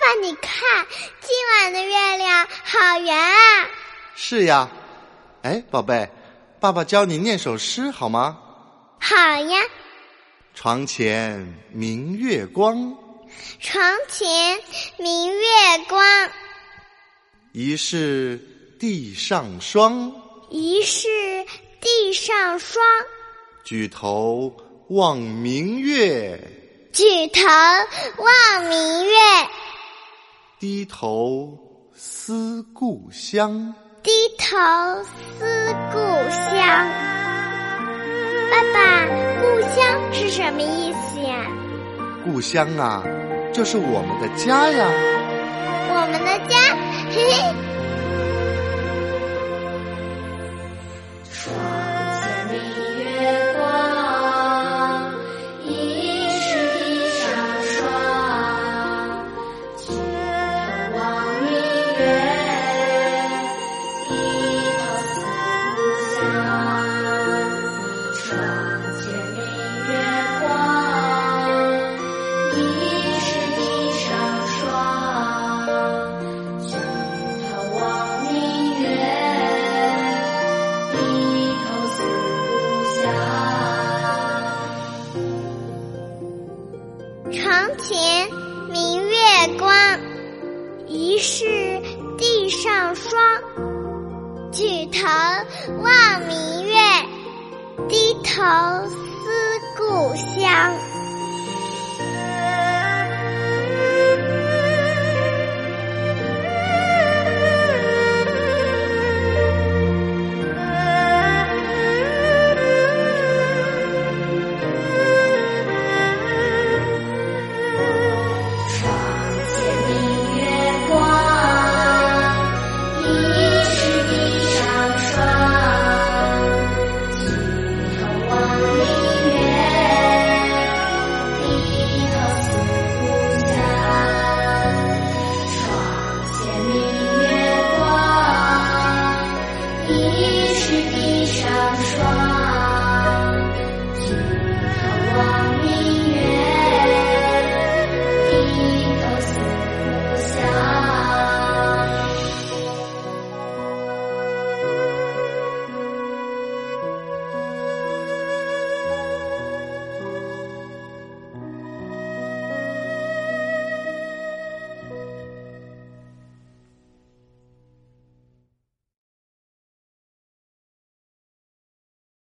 爸，你看，今晚的月亮好圆啊！是呀，哎，宝贝，爸爸教你念首诗好吗？好呀。床前明月光，床前明月光，疑是地上霜。疑是地上霜。举头望明月，举头望明月，低头思故乡。低头思故乡。爸爸，故乡是什么意思呀？故乡啊，就是我们的家呀。我们的家，床前明月光，疑是地上霜。举头望明月，低愁思故乡。疑是地上霜